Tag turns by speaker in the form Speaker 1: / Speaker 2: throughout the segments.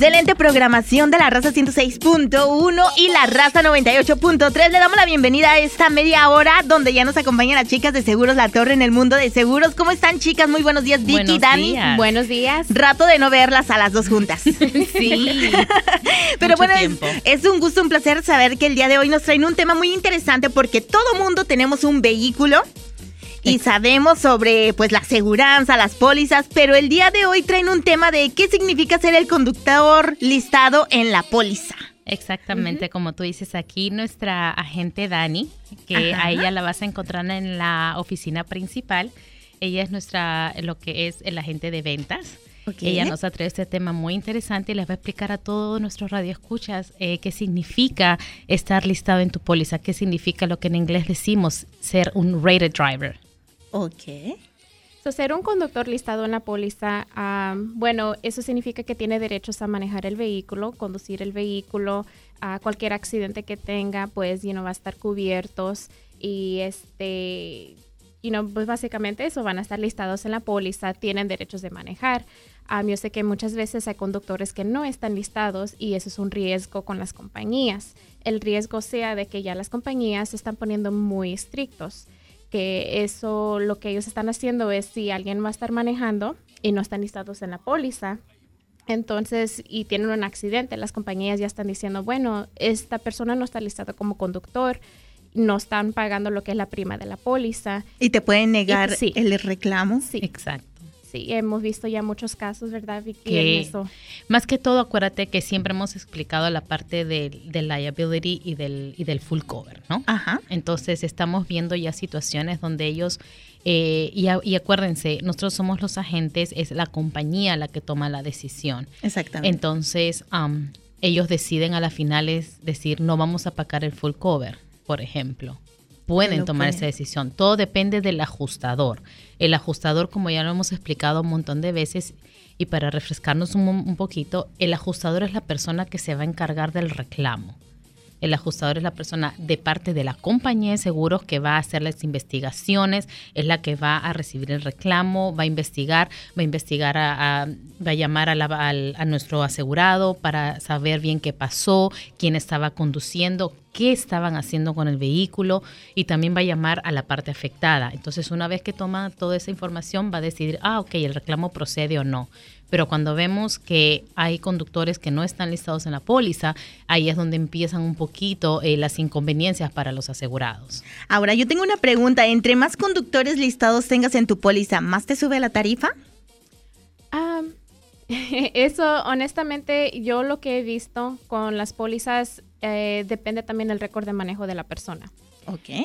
Speaker 1: excelente programación de la raza 106.1 y la raza 98.3. Le damos la bienvenida a esta media hora donde ya nos acompañan las chicas de Seguros La Torre en el mundo de seguros. ¿Cómo están, chicas? Muy buenos días, Vicky,
Speaker 2: Buenos
Speaker 1: Dani.
Speaker 2: días.
Speaker 3: Buenos días.
Speaker 1: Rato de no verlas a las dos juntas.
Speaker 2: Sí.
Speaker 1: Pero
Speaker 2: Mucho
Speaker 1: bueno, es un gusto, un placer saber que el día de hoy nos traen un tema muy interesante porque todo mundo tenemos un vehículo y sabemos sobre pues la aseguranza, las pólizas, pero el día de hoy traen un tema de qué significa ser el conductor listado en la póliza.
Speaker 2: Exactamente, como tú dices aquí, nuestra agente Dani, que
Speaker 1: Ajá.
Speaker 2: a ella la vas a encontrar en la oficina principal. Ella es nuestra, lo que es el agente de ventas. Ella nos ha traído este tema muy interesante y les va a explicar a todos nuestros radioescuchas eh, qué significa estar listado en tu póliza, qué significa lo que en inglés decimos ser un rated driver.
Speaker 1: Ok.
Speaker 3: So, ser un conductor listado en la póliza, ah, bueno, eso significa que tiene derechos a manejar el vehículo, conducir el vehículo, a cualquier accidente que tenga, pues, you know, va a estar cubiertos y este, you know, pues básicamente eso, van a estar listados en la póliza, tienen derechos de manejar. Ah, yo sé que muchas veces hay conductores que no están listados y eso es un riesgo con las compañías. El riesgo sea de que ya las compañías se están poniendo muy estrictos que eso lo que ellos están haciendo es si alguien va a estar manejando y no están listados en la póliza, entonces y tienen un accidente, las compañías ya están diciendo, bueno, esta persona no está listada como conductor, no están pagando lo que es la prima de la póliza.
Speaker 1: Y te pueden negar
Speaker 3: Y- sí.
Speaker 1: el reclamo.
Speaker 3: Sí,
Speaker 2: Exacto.
Speaker 3: Sí, hemos visto ya muchos casos, ¿verdad, Vicky?
Speaker 2: Que-
Speaker 3: eso.
Speaker 2: Más que todo, acuérdate que siempre hemos explicado la parte del del liability y del, y del full cover, ¿no?
Speaker 1: Ajá.
Speaker 2: Entonces estamos viendo ya situaciones donde ellos, eh, y, y acuérdense, nosotros somos los agentes, es la compañía la que toma la decisión.
Speaker 1: Exactamente.
Speaker 2: Entonces am, ellos deciden a la final es decir, no vamos a pagar el full cover, por ejemplo. Pueden tomar esa decisión. Todo depende del ajustador. El ajustador, como ya lo hemos explicado un montón de veces, y para refrescarnos un, un poquito, el ajustador es la persona que se va a encargar del reclamo. El ajustador es la persona de parte de la compañía de seguros que va a hacer las investigaciones, es la que va a recibir el reclamo, va a investigar, va a investigar, a, va a llamar a, la- a nuestro asegurado para saber bien qué pasó, quién estaba conduciendo, qué estaban haciendo con el vehículo y también va a llamar a la parte afectada. Entonces, una vez que toma toda esa información, va a decidir, ah, ok, el reclamo procede o no. Pero cuando vemos que hay conductores que no están listados en la póliza, ahí es donde empiezan un poquito eh, las inconveniencias para los asegurados.
Speaker 1: Ahora, yo tengo una pregunta. Entre más conductores listados tengas en tu póliza, ¿más te sube la tarifa?
Speaker 3: Ah, eso, honestamente, yo lo que he visto con las pólizas eh, depende también del récord de manejo de la persona.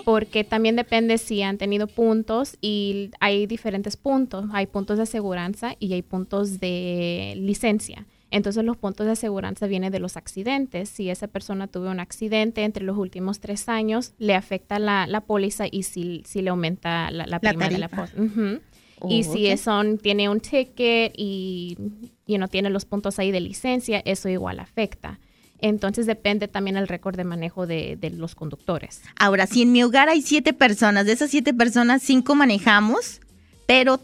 Speaker 3: Porque también depende si han tenido puntos y hay diferentes puntos. Hay puntos de aseguranza y hay puntos de licencia. Entonces los puntos de aseguranza vienen de los accidentes. Si esa persona tuvo un accidente entre los últimos tres años, le afecta la, la póliza y si, si le aumenta la, la
Speaker 1: La
Speaker 3: prima de la póliza.
Speaker 1: Oh,
Speaker 3: y si
Speaker 1: ok.
Speaker 3: son, tiene un ticket y you know, tiene los puntos ahí de licencia, eso igual afecta. Entonces depende también el récord de manejo de, de los conductores.
Speaker 1: Ahora, si en mi hogar hay siete personas, de esas siete personas, cinco manejamos, pero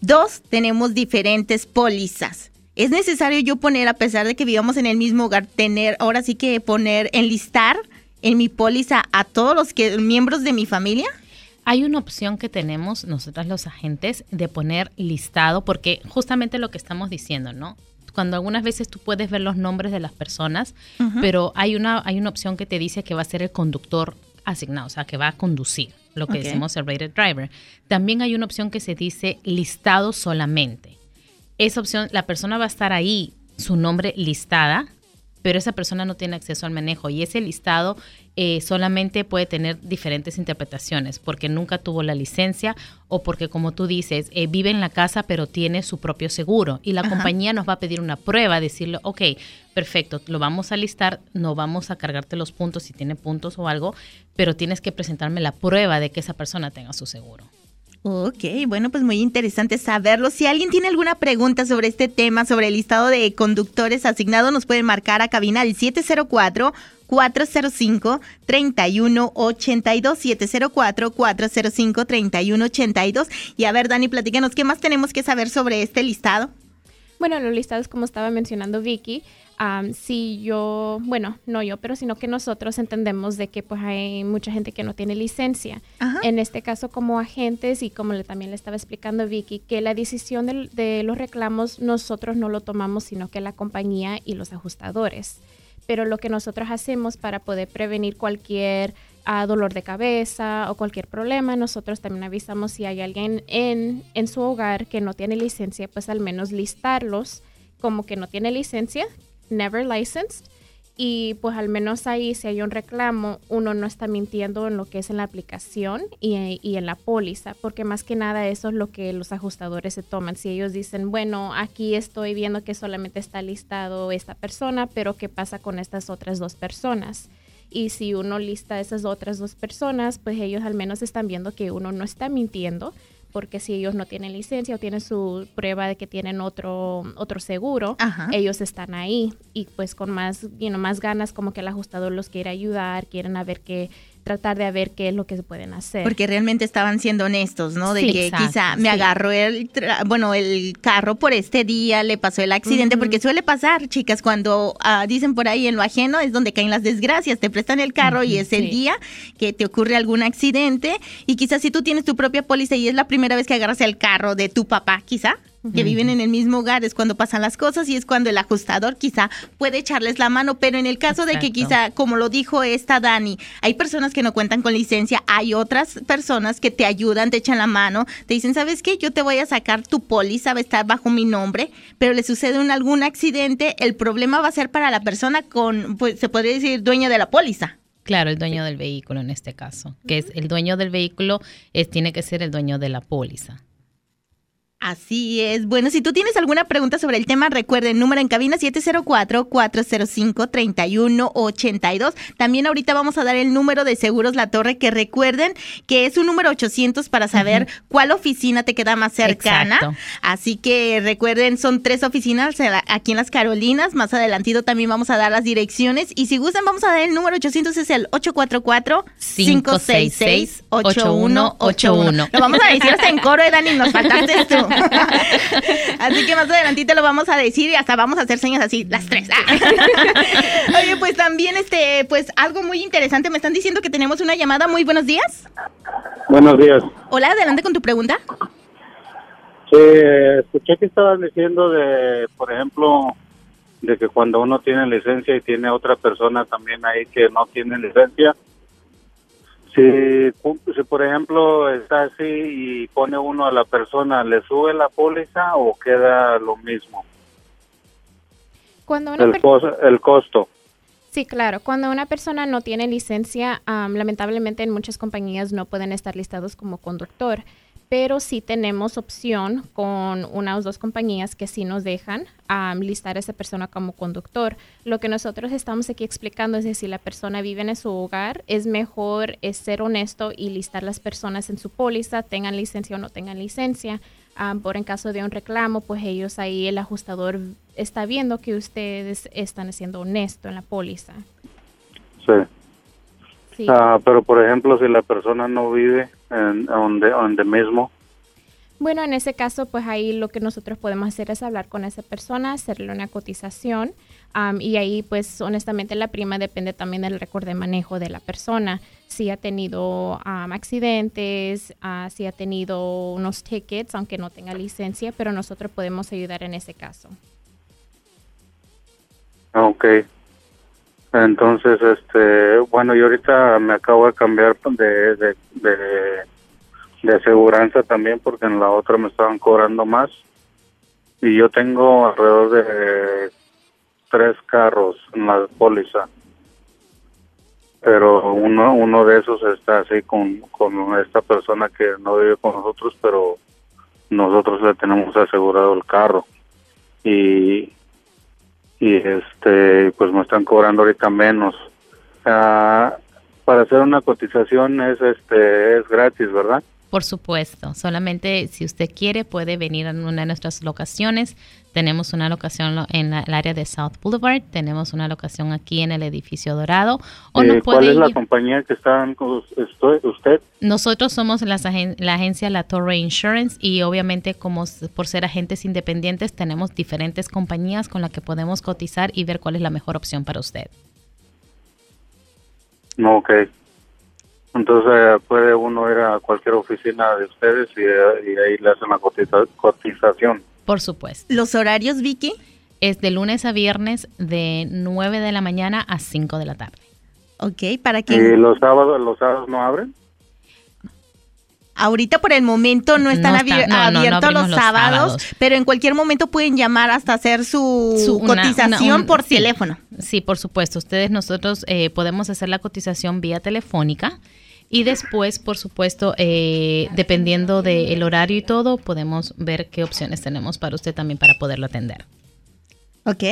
Speaker 1: dos tenemos diferentes pólizas. ¿Es necesario yo poner, a pesar de que vivamos en el mismo hogar, tener, ahora sí que poner, enlistar en mi póliza a todos los que, miembros de mi familia?
Speaker 2: Hay una opción que tenemos nosotras los agentes de poner listado, porque justamente lo que estamos diciendo, ¿no? Cuando algunas veces tú puedes ver los nombres de las personas, pero hay una, hay una opción que te dice que va a ser el conductor asignado, o sea, que va a conducir, lo que decimos el rated driver. También hay una opción que se dice listado solamente. Esa opción, la persona va a estar ahí, su nombre listada, pero esa persona no tiene acceso al manejo y ese listado eh, solamente puede tener diferentes interpretaciones porque nunca tuvo la licencia o porque como tú dices eh, vive en la casa pero tiene su propio seguro y la
Speaker 1: Ajá.
Speaker 2: compañía nos va a pedir una prueba decirle ok perfecto lo vamos a listar no vamos a cargarte los puntos si tiene puntos o algo pero tienes que presentarme la prueba de que esa persona tenga su seguro
Speaker 1: Ok, bueno, pues muy interesante saberlo. Si alguien tiene alguna pregunta sobre este tema, sobre el listado de conductores asignados, nos pueden marcar a cabina al 704 405 3182 704 405 3182 y a ver Dani, platícanos qué más tenemos que saber sobre este listado.
Speaker 3: Bueno, los listados, como estaba mencionando Vicky, si yo, bueno, no yo, pero sino que nosotros entendemos de que pues hay mucha gente que no tiene licencia. En este caso como agentes y como le, también le estaba explicando Vicky, que la decisión de, los reclamos nosotros no lo tomamos, sino que la compañía y los ajustadores. Pero lo que nosotros hacemos para poder prevenir cualquier ah, dolor de cabeza o cualquier problema, nosotros también avisamos si hay alguien en, en su hogar que no tiene licencia, pues al menos listarlos como que no tiene licencia, never licensed. Y pues al menos ahí si hay un reclamo, uno no está mintiendo en lo que es en la aplicación y, en la póliza, porque más que nada eso es lo que los ajustadores se toman. Si ellos dicen, bueno, aquí estoy viendo que solamente está listado esta persona, pero ¿qué pasa con estas otras dos personas? Y si uno lista a esas otras dos personas, pues ellos al menos están viendo que uno no está mintiendo porque si ellos no tienen licencia o tienen su prueba de que tienen otro otro seguro, ellos están ahí. Y pues con más, you más ganas como que el ajustador los quiere ayudar, quieren a ver qué tratar de ver qué es lo que se pueden hacer.
Speaker 1: Porque realmente estaban siendo honestos, ¿no? De que quizá me agarró el, bueno, el carro por este día, le pasó el accidente, porque suele pasar, chicas, cuando ah, dicen por ahí en lo ajeno es donde caen las desgracias, te prestan el carro y es el día que te ocurre algún accidente y quizás si tú tienes tu propia póliza y es la primera vez que agarras el carro de tu papá, quizá, que viven en el mismo hogar, es cuando pasan las cosas y es cuando el ajustador quizá puede echarles la mano, pero en el caso de que quizá, como lo dijo esta Dani, hay personas que no cuentan con licencia, hay otras personas que te ayudan, te echan la mano, te dicen, ¿sabes qué? Yo te voy a sacar tu póliza, va a estar bajo mi nombre, pero le sucede un, algún accidente, el problema va a ser para la persona con, pues se podría decir, dueña de la póliza.
Speaker 2: Claro, el dueño del vehículo en este caso, que es el dueño del vehículo, es, tiene que ser el dueño de la póliza.
Speaker 1: Así es. Bueno, si tú tienes alguna pregunta sobre el tema, recuerden, número en cabina 704-405-3182. También ahorita vamos a dar el número de Seguros La Torre, que recuerden que es un número 800 para saber cuál oficina te queda más cercana. Así que recuerden, son tres oficinas aquí en las Carolinas. Más adelantito también vamos a dar las direcciones. Y si gustan, vamos a dar el número 800, es el 844-566-8181. Lo vamos a decir hasta en coro, Dani, nos faltaste tú. Así que más adelantito lo vamos a decir y hasta vamos a hacer señas así, las tres. Oye, pues también, este, pues algo muy interesante, me están diciendo que tenemos una llamada. Muy buenos días.
Speaker 4: Buenos días.
Speaker 1: Hola, adelante con tu pregunta.
Speaker 4: Sí, escuché que estaban diciendo de, por ejemplo, de que cuando uno tiene licencia y tiene otra persona también ahí que no tiene licencia, si, si por ejemplo está así y pone uno a la persona, ¿le sube la póliza o queda lo mismo?
Speaker 3: Cuando
Speaker 4: el, el costo.
Speaker 3: Sí, claro. Cuando una persona no tiene licencia, lamentablemente en muchas compañías no pueden estar listados como conductor pero sí tenemos opción con una o dos compañías que sí nos dejan listar a esa persona como conductor. Lo que nosotros estamos aquí explicando es que si la persona vive en su hogar, es mejor es ser honesto y listar las personas en su póliza, tengan licencia o no tengan licencia. por en caso de un reclamo, pues ellos ahí, el ajustador está viendo que ustedes están siendo honesto en la póliza.
Speaker 4: Sí. Ah, pero por ejemplo, si la persona no vive en donde, donde mismo.
Speaker 3: Bueno, en ese caso, pues ahí lo que nosotros podemos hacer es hablar con esa persona, hacerle una cotización y ahí, pues honestamente, la prima depende también del récord de manejo de la persona. Si ha tenido accidentes, uh, si ha tenido unos tickets, aunque no tenga licencia, pero nosotros podemos ayudar en ese caso.
Speaker 4: Ok. Entonces, este, bueno, yo ahorita me acabo de cambiar de, de, de, aseguranza también porque en la otra me estaban cobrando más. Y yo tengo alrededor de tres carros en la póliza. Pero uno, uno de esos está así con, con esta persona que no vive con nosotros, pero nosotros le tenemos asegurado el carro. Y, y este pues me están cobrando ahorita menos. Ah, para hacer una cotización es este es gratis verdad
Speaker 2: Por supuesto, solamente si usted quiere puede venir a una de nuestras locaciones. Tenemos una locación en el área de South Boulevard, tenemos una locación aquí en el edificio Dorado.
Speaker 4: O eh, ¿Cuál es la compañía que está con usted?
Speaker 2: Nosotros somos la agencia La Torre Insurance y obviamente como por ser agentes independientes tenemos diferentes compañías con las que podemos cotizar y ver cuál es la mejor opción para usted.
Speaker 4: Ok. Entonces puede uno ir a cualquier oficina de ustedes y, ahí le hacen la cotización.
Speaker 2: Por supuesto.
Speaker 1: ¿Los horarios, Vicky?
Speaker 2: Es de lunes a viernes de 9 de la mañana a 5 de la tarde.
Speaker 1: Ok, ¿para qué?
Speaker 4: ¿Y los sábados, los sábados no abren?
Speaker 1: Ahorita por el momento no están abiertos los, sábados, pero en cualquier momento pueden llamar hasta hacer su, cotización por teléfono.
Speaker 2: Sí, por supuesto. Ustedes, nosotros eh, podemos hacer la cotización vía telefónica. Y después, por supuesto, eh, dependiendo del horario y todo, podemos ver qué opciones tenemos para usted también para poderlo atender.
Speaker 1: Ok.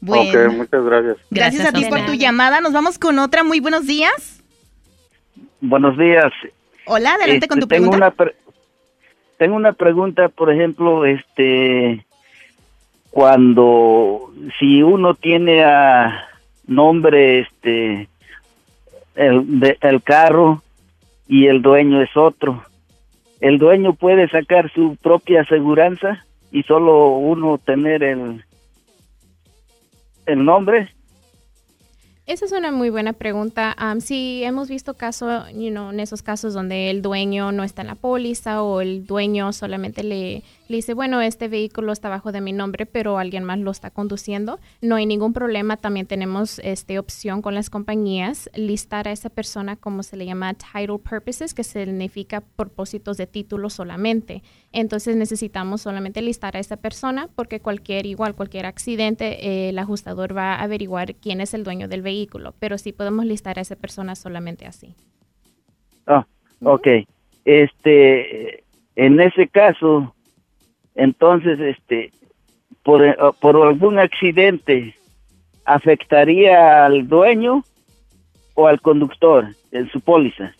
Speaker 4: Bueno. muchas gracias.
Speaker 1: Gracias, a ti por tu llamada. Nos vamos con otra. Muy buenos días.
Speaker 5: Buenos días.
Speaker 1: Hola, adelante con tu
Speaker 5: este, tengo
Speaker 1: pregunta.
Speaker 5: Una tengo una pregunta, por ejemplo, este, cuando si uno tiene a nombre, este, el, el carro y el dueño es otro. El dueño puede sacar su propia aseguranza y solo uno tener el, el nombre.
Speaker 3: Esa es una muy buena pregunta. Um, sí, hemos visto casos, you know, en esos casos donde el dueño no está en la póliza o el dueño solamente le, le dice, bueno, este vehículo está bajo de mi nombre, pero alguien más lo está conduciendo. No hay ningún problema. También tenemos este opción con las compañías listar a esa persona como se le llama title purposes, que significa propósitos de título solamente. Entonces necesitamos solamente listar a esa persona porque cualquier igual cualquier accidente eh, el ajustador va a averiguar quién es el dueño del vehículo, pero sí podemos listar a esa persona solamente así.
Speaker 5: Ah, ok. Este, en ese caso, entonces, este, por, eh, por algún accidente, ¿afectaría al dueño o al conductor en su póliza?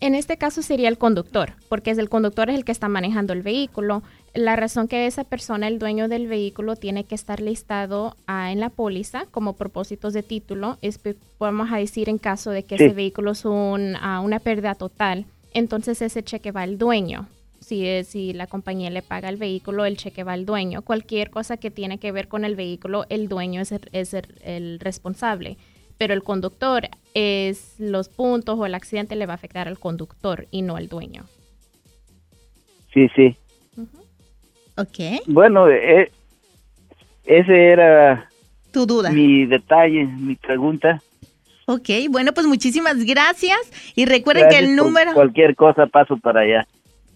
Speaker 3: En este caso sería el conductor, porque es el conductor es el que está manejando el vehículo. La razón que esa persona, el dueño del vehículo, tiene que estar listado ah, en la póliza como propósitos de título es, vamos a decir, en caso de que ese vehículo es un, ah, una pérdida total, entonces ese cheque va al dueño si, si la compañía le paga el vehículo, el cheque va al dueño. Cualquier cosa que tiene que ver con el vehículo, el dueño es el, responsable. Pero el conductor es los puntos o el accidente le va a afectar al conductor y no al dueño.
Speaker 5: Sí, sí.
Speaker 1: Ok.
Speaker 5: Bueno, eh, ese era
Speaker 1: tu duda.
Speaker 5: Mi detalle, mi pregunta.
Speaker 1: Ok, bueno, pues muchísimas gracias y recuerden que el número...
Speaker 5: Cualquier cosa paso para allá.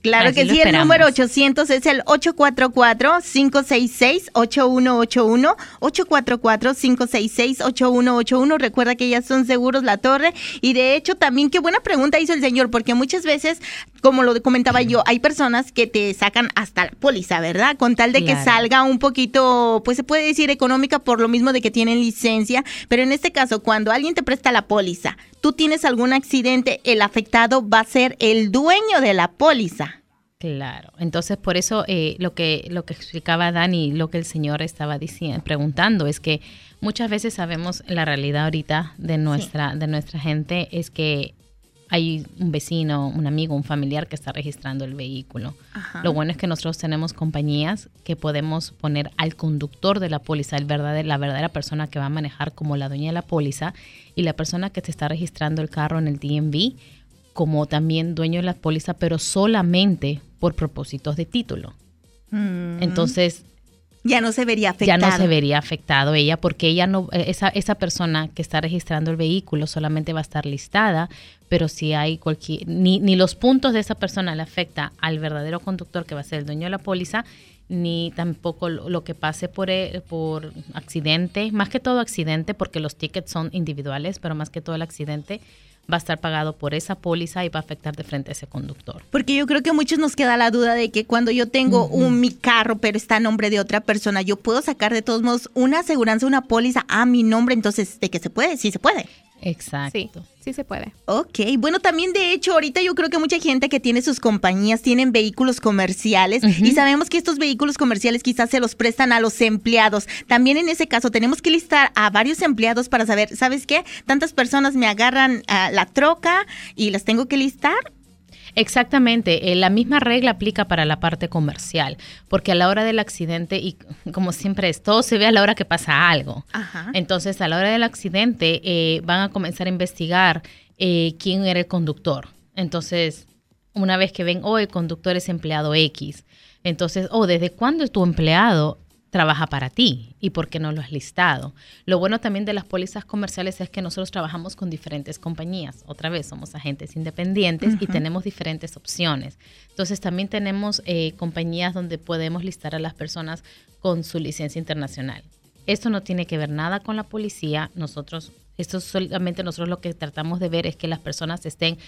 Speaker 1: Claro que sí, el número 800 es el 844-566-8181, 844-566-8181. Recuerda que ya son seguros la torre. Y de hecho, también qué buena pregunta hizo el señor, porque muchas veces, como lo comentaba yo, hay personas que te sacan hasta la póliza, ¿verdad? Con tal de que salga un poquito, pues se puede decir económica por lo mismo de que tienen licencia. Pero en este caso, cuando alguien te presta la póliza, tú tienes algún accidente, el afectado va a ser el dueño de la póliza.
Speaker 2: Claro, entonces por eso eh, lo que lo que explicaba Dani, lo que el señor estaba diciendo, preguntando es que muchas veces sabemos la realidad ahorita de nuestra de nuestra gente es que hay un vecino, un amigo, un familiar que está registrando el vehículo. Lo bueno es que nosotros tenemos compañías que podemos poner al conductor de la póliza, el verdadero, la verdadera persona que va a manejar como la dueña de la póliza y la persona que te está registrando el carro en el DMV como también dueño de la póliza, pero solamente por propósitos de título. Mm. Entonces,
Speaker 1: ya no se vería afectado.
Speaker 2: Ya no se vería afectado ella porque ella no eh, esa esa persona que está registrando el vehículo solamente va a estar listada, pero si hay cualquier ni, ni los puntos de esa persona le afecta al verdadero conductor que va a ser el dueño de la póliza ni tampoco lo, que pase por, eh, por accidente, más que todo accidente, porque los tickets son individuales, pero más que todo el accidente va a estar pagado por esa póliza y va a afectar de frente a ese conductor.
Speaker 1: Porque yo creo que a muchos nos queda la duda de que cuando yo tengo un mi carro, pero está a nombre de otra persona, yo puedo sacar de todos modos una aseguranza, una póliza a mi nombre, entonces de que se puede, sí se puede.
Speaker 2: Exacto.
Speaker 3: Sí, sí se puede.
Speaker 1: Ok, bueno, también de hecho, ahorita yo creo que mucha gente que tiene sus compañías tienen vehículos comerciales y sabemos que estos vehículos comerciales quizás se los prestan a los empleados. También en ese caso tenemos que listar a varios empleados para saber, ¿sabes qué? Tantas personas me agarran a la troca y las tengo que listar
Speaker 2: Exactamente, eh, la misma regla aplica para la parte comercial, porque a la hora del accidente, y como siempre es, todo se ve a la hora que pasa algo. Entonces, a la hora del accidente, eh, van a comenzar a investigar eh, quién era el conductor. Entonces, una vez que ven, oh, el conductor es empleado X. Entonces, oh, ¿desde cuándo es tu empleado? Trabaja para ti y por qué no lo has listado. Lo bueno también de las pólizas comerciales es que nosotros trabajamos con diferentes compañías. Otra vez, somos agentes independientes y tenemos diferentes opciones. Entonces, también tenemos eh, compañías donde podemos listar a las personas con su licencia internacional. Esto no tiene que ver nada con la policía. Nosotros, esto solamente nosotros lo que tratamos de ver es que las personas estén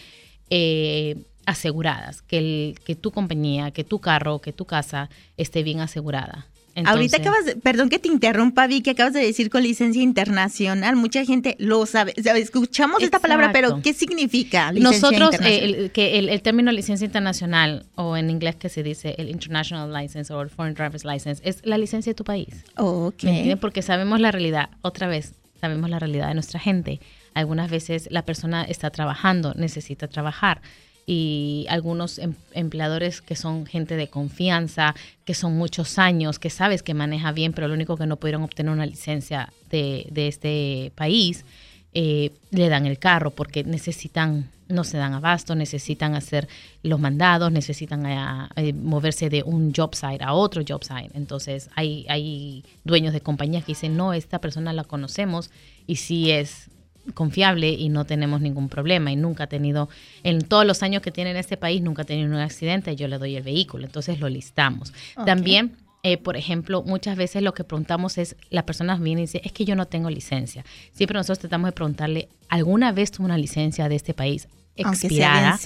Speaker 2: eh, aseguradas, que, el, que tu compañía, que tu carro, que tu casa esté bien asegurada.
Speaker 1: Ahorita acabas de, perdón que te interrumpa, Vicky, acabas de decir con licencia internacional. Mucha gente lo sabe. escuchamos esta palabra, pero ¿qué significa
Speaker 2: licencia Nosotros, eh, el, que el, término licencia internacional, o en inglés que se dice el International License o el Foreign Driver's License, es la licencia de tu país.
Speaker 1: ok.
Speaker 2: Porque sabemos la realidad, otra vez, sabemos la realidad de nuestra gente. Algunas veces la persona está trabajando, necesita trabajar y algunos em, empleadores que son gente de confianza, que son muchos años, que sabes que maneja bien, pero lo único que no pudieron obtener una licencia de, de este país, eh, le dan el carro porque necesitan, no se dan abasto, necesitan hacer los mandados, necesitan eh, eh, moverse de un job site a otro job site. Entonces hay, hay dueños de compañías que dicen, no, esta persona la conocemos y sí es confiable y no tenemos ningún problema y nunca ha tenido, en todos los años que tiene en este país, nunca ha tenido un accidente, yo le doy el vehículo, entonces lo listamos. También, eh, por ejemplo, muchas veces lo que preguntamos es, la persona viene y dice, es que yo no tengo licencia. Siempre nosotros tratamos de preguntarle, ¿alguna vez tuvo una licencia de este país? Expirada,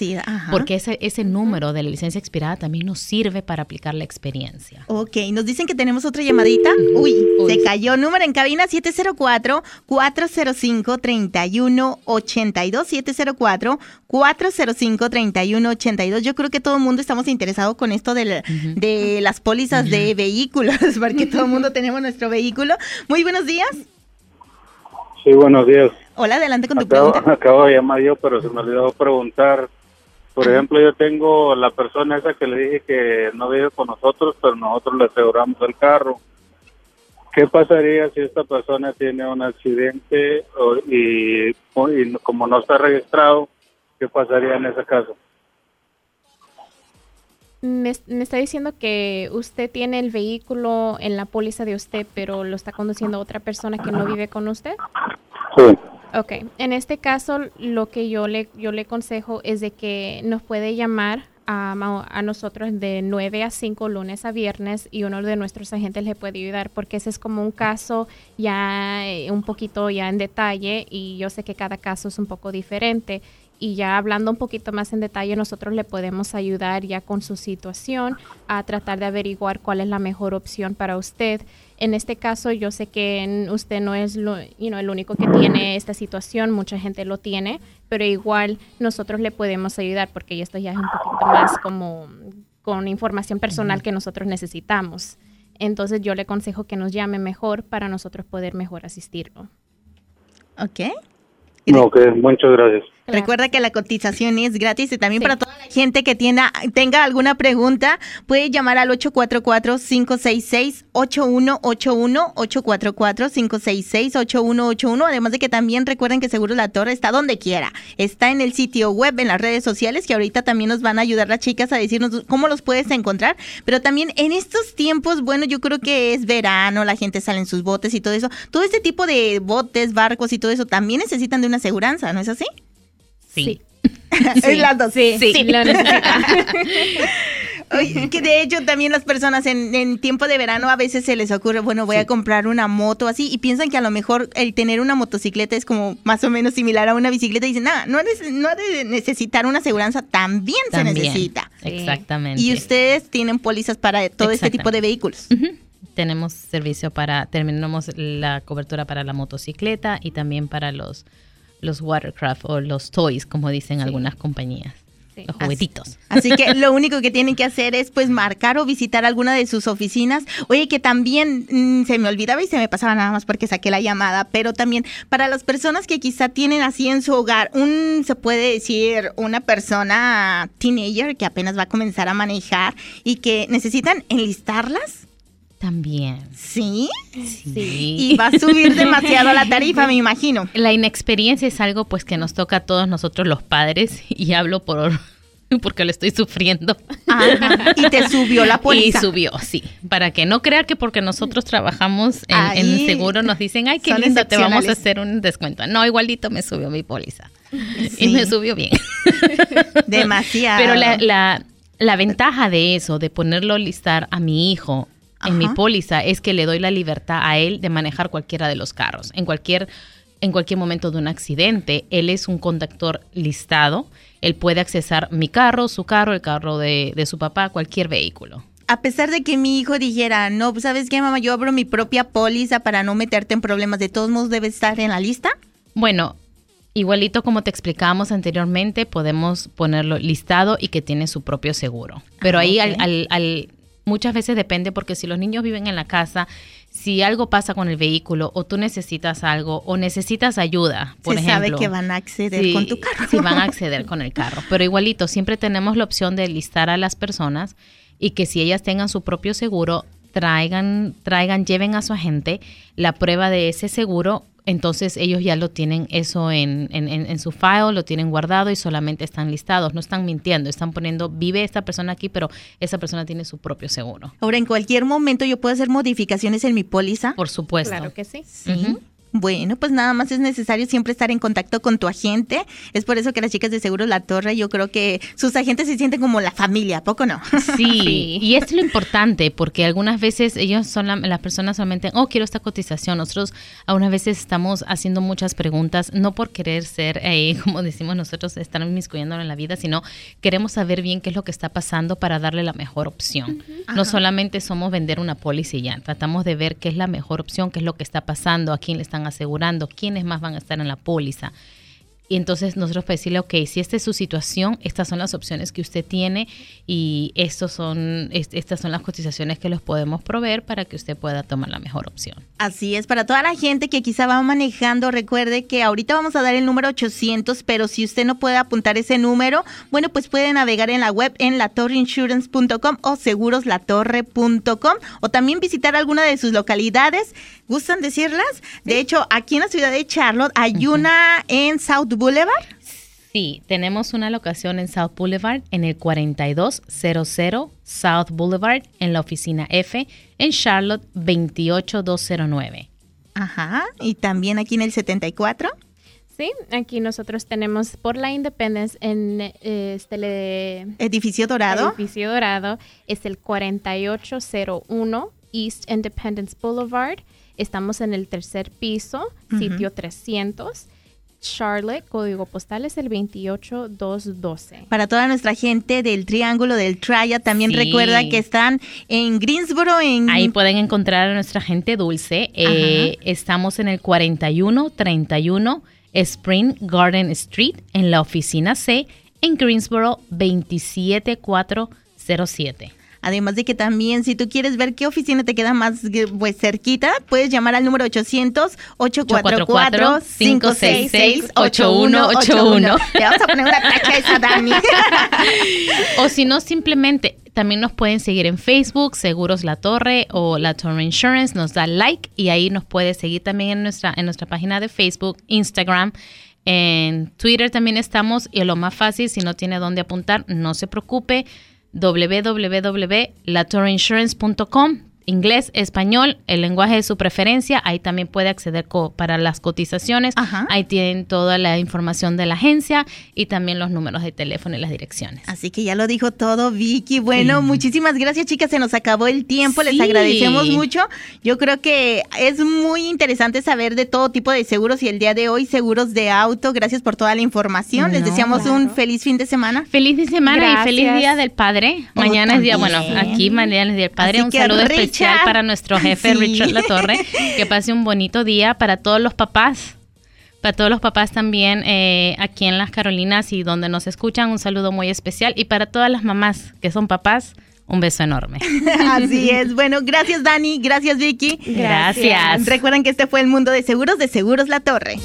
Speaker 2: porque ese, ese número de la licencia expirada también nos sirve para aplicar la experiencia.
Speaker 1: Ok, nos dicen que tenemos otra llamadita. Uy, se cayó. Número en cabina 704-405-3182. 704-405-3182. Yo creo que todo el mundo estamos interesados con esto de, de las pólizas de vehículos, porque todo el mundo tenemos nuestro vehículo. Muy buenos días.
Speaker 4: Sí, buenos días.
Speaker 1: Hola, adelante con tu
Speaker 4: acabo,
Speaker 1: pregunta.
Speaker 4: Acabo de llamar yo, pero se me olvidó preguntar. Por ejemplo, yo tengo la persona esa que le dije que no vive con nosotros, pero nosotros le aseguramos el carro. ¿Qué pasaría si esta persona tiene un accidente y, y como no está registrado, qué pasaría en ese caso?
Speaker 3: Me, está diciendo que usted tiene el vehículo en la póliza de usted, pero lo está conduciendo otra persona que no vive con usted.
Speaker 4: Sí.
Speaker 3: Ok, en este caso lo que yo le, yo le aconsejo es de que nos puede llamar a, a, nosotros de 9 a 5 lunes a viernes y uno de nuestros agentes le puede ayudar porque ese es como un caso ya eh, un poquito ya en detalle y yo sé que cada caso es un poco diferente y ya hablando un poquito más en detalle, nosotros le podemos ayudar ya con su situación a tratar de averiguar cuál es la mejor opción para usted. En este caso, yo sé que usted no es lo, el único que tiene esta situación, mucha gente lo tiene, pero igual nosotros le podemos ayudar porque esto ya es un poquito más como con información personal que nosotros necesitamos. Entonces yo le aconsejo que nos llame mejor para nosotros poder mejor asistirlo.
Speaker 1: Ok.
Speaker 4: Ok, muchas gracias.
Speaker 1: Recuerda que la cotización es gratis y también para toda la gente que tenga, tenga alguna pregunta puede llamar al 844-566-8181, 844-566-8181, además de que también recuerden que Seguro La Torre está donde quiera, está en el sitio web, en las redes sociales, que ahorita también nos van a ayudar las chicas a decirnos cómo los puedes encontrar, pero también en estos tiempos, bueno, yo creo que es verano, la gente sale en sus botes y todo eso, todo este tipo de botes, barcos y todo eso también necesitan de una aseguranza, ¿no es así?
Speaker 2: Sí.
Speaker 1: sí. las dos.
Speaker 3: Sí, sí. sí. Lo
Speaker 1: que de hecho también las personas en, tiempo de verano a veces se les ocurre, bueno, voy a comprar una moto así y piensan que a lo mejor el tener una motocicleta es como más o menos similar a una bicicleta y dicen, nada, no, no de necesitar una aseguranza, también, se necesita.
Speaker 2: Exactamente.
Speaker 1: Y ustedes tienen pólizas para todo este tipo de vehículos.
Speaker 2: Tenemos servicio para, terminamos la cobertura para la motocicleta y también para los los watercraft o los toys, como dicen algunas compañías. Los juguetitos.
Speaker 1: Así, que lo único que tienen que hacer es pues marcar o visitar alguna de sus oficinas. Oye, que también mm, se me olvidaba y se me pasaba nada más porque saqué la llamada, pero también para las personas que quizá tienen así en su hogar, un se puede decir una persona teenager que apenas va a comenzar a manejar y que necesitan enlistarlas
Speaker 2: también.
Speaker 1: ¿Sí? ¿Sí? Y va a subir demasiado la tarifa, me imagino.
Speaker 2: La inexperiencia es algo pues que nos toca a todos nosotros los padres y hablo por porque lo estoy sufriendo.
Speaker 1: Y te subió la póliza.
Speaker 2: Y subió, sí. Para que no crean que porque nosotros trabajamos en, en seguro nos dicen, ay, qué lindo, te vamos a hacer un descuento. No, igualito me subió mi póliza. Y me subió bien.
Speaker 1: Demasiado.
Speaker 2: Pero la, la, la ventaja de eso, de ponerlo listar a mi hijo en mi póliza es que le doy la libertad a él de manejar cualquiera de los carros. En cualquier, en cualquier momento de un accidente, él es un conductor listado. Él puede accesar mi carro, su carro, el carro de, de su papá, cualquier vehículo
Speaker 1: a pesar de que mi hijo dijera, no, ¿sabes qué, mamá? Yo abro mi propia póliza para no meterte en problemas, ¿de todos modos debe estar en la lista?
Speaker 2: Bueno, igualito como te explicábamos anteriormente, podemos ponerlo listado y que tiene su propio seguro. Pero ah, ahí al, al, muchas veces depende porque si los niños viven en la casa, si algo pasa con el vehículo o tú necesitas algo o necesitas ayuda, por Se sabe
Speaker 1: que van a acceder con tu carro.
Speaker 2: Sí, van a acceder con el carro. Pero igualito, siempre tenemos la opción de listar a las personas y que si ellas tengan su propio seguro, traigan, traigan, lleven a su agente la prueba de ese seguro entonces ellos ya lo tienen eso en, en, su file, lo tienen guardado y solamente están listados, no están mintiendo, están poniendo, vive esta persona aquí, pero esa persona tiene su propio seguro.
Speaker 1: Ahora, en cualquier momento yo puedo hacer modificaciones en mi póliza.
Speaker 2: Por supuesto.
Speaker 3: Claro que sí.
Speaker 1: Sí. Bueno, pues nada más es necesario siempre estar en contacto con tu agente. Es por eso que las chicas de Seguro La Torre, yo creo que sus agentes se sienten como la familia, ¿poco no?
Speaker 2: Sí, y es lo importante, porque algunas veces ellos son las personas solamente, oh, quiero esta cotización. Nosotros algunas veces estamos haciendo muchas preguntas, no por querer ser, eh, como decimos nosotros, estar inmiscuyéndonos en la vida, sino queremos saber bien qué es lo que está pasando para darle la mejor opción. No solamente somos vender una póliza y ya, tratamos de ver qué es la mejor opción, qué es lo que está pasando, a quién le están asegurando, quiénes más van a estar en la póliza. Y entonces nosotros para decirle, ok, si esta es su situación, estas son las opciones que usted tiene y estos son, estas son las cotizaciones que los podemos proveer para que usted pueda tomar la mejor opción.
Speaker 1: Así es, para toda la gente que quizá va manejando, recuerde que ahorita vamos a dar el número 800, pero si usted no puede apuntar ese número, bueno, pues puede navegar en la web en latorreinsurance.com o seguroslatorre.com o también visitar alguna de sus localidades. ¿Gustan decirlas? De hecho, aquí en la ciudad de Charlotte hay una en South Boulevard.
Speaker 2: Sí, tenemos una locación en South Boulevard en el 4200 South Boulevard en la oficina F en Charlotte 28209.
Speaker 1: Ajá, y también aquí en el 74.
Speaker 3: Sí, aquí nosotros tenemos por la Independence en este
Speaker 1: edificio dorado.
Speaker 3: Edificio dorado es el 4801 East Independence Boulevard. Estamos en el tercer piso, sitio 300. Charlotte, código postal es el 28212.
Speaker 1: Para toda nuestra gente del Triángulo del Traya, también recuerda que están en Greensboro. En...
Speaker 2: Ahí pueden encontrar a nuestra gente dulce. Eh, estamos en el 4131 Spring Garden Street, en la oficina C, en Greensboro 27407.
Speaker 1: Además de que también si tú quieres ver qué oficina te queda más pues cerquita, puedes llamar al número 800 844 566 8181. Te vamos a poner una tacha esa Dani.
Speaker 2: o si no simplemente también nos pueden seguir en Facebook, Seguros La Torre o La Torre Insurance, nos da like y ahí nos puede seguir también en nuestra en nuestra página de Facebook, Instagram. En Twitter también estamos y lo más fácil, si no tiene dónde apuntar, no se preocupe www.latorreinsurance.com inglés, español, el lenguaje de su preferencia. Ahí también puede acceder para las cotizaciones. Ahí tienen toda la información de la agencia y también los números de teléfono y las direcciones.
Speaker 1: Así que ya lo dijo todo, Vicky. Bueno, muchísimas gracias, chicas. Se nos acabó el tiempo. Les agradecemos mucho. Yo creo que es muy interesante saber de todo tipo de seguros y el día de hoy seguros de auto. Gracias por toda la información. Les deseamos un feliz fin de semana.
Speaker 2: Feliz de semana y feliz Día del Padre. Oh, mañana es día, bueno, aquí mañana es Día del Padre. un saludo especial para nuestro jefe Richard Latorre. Que pase un bonito día para todos los papás Para todos los papás también eh, aquí en las Carolinas y donde nos escuchan, un saludo muy especial. Y para todas las mamás que son papás, un beso enorme.
Speaker 1: Así es. Bueno, gracias Dani, gracias Vicky.
Speaker 2: Gracias.
Speaker 1: Recuerden que este fue el mundo de seguros de Seguros La Torre.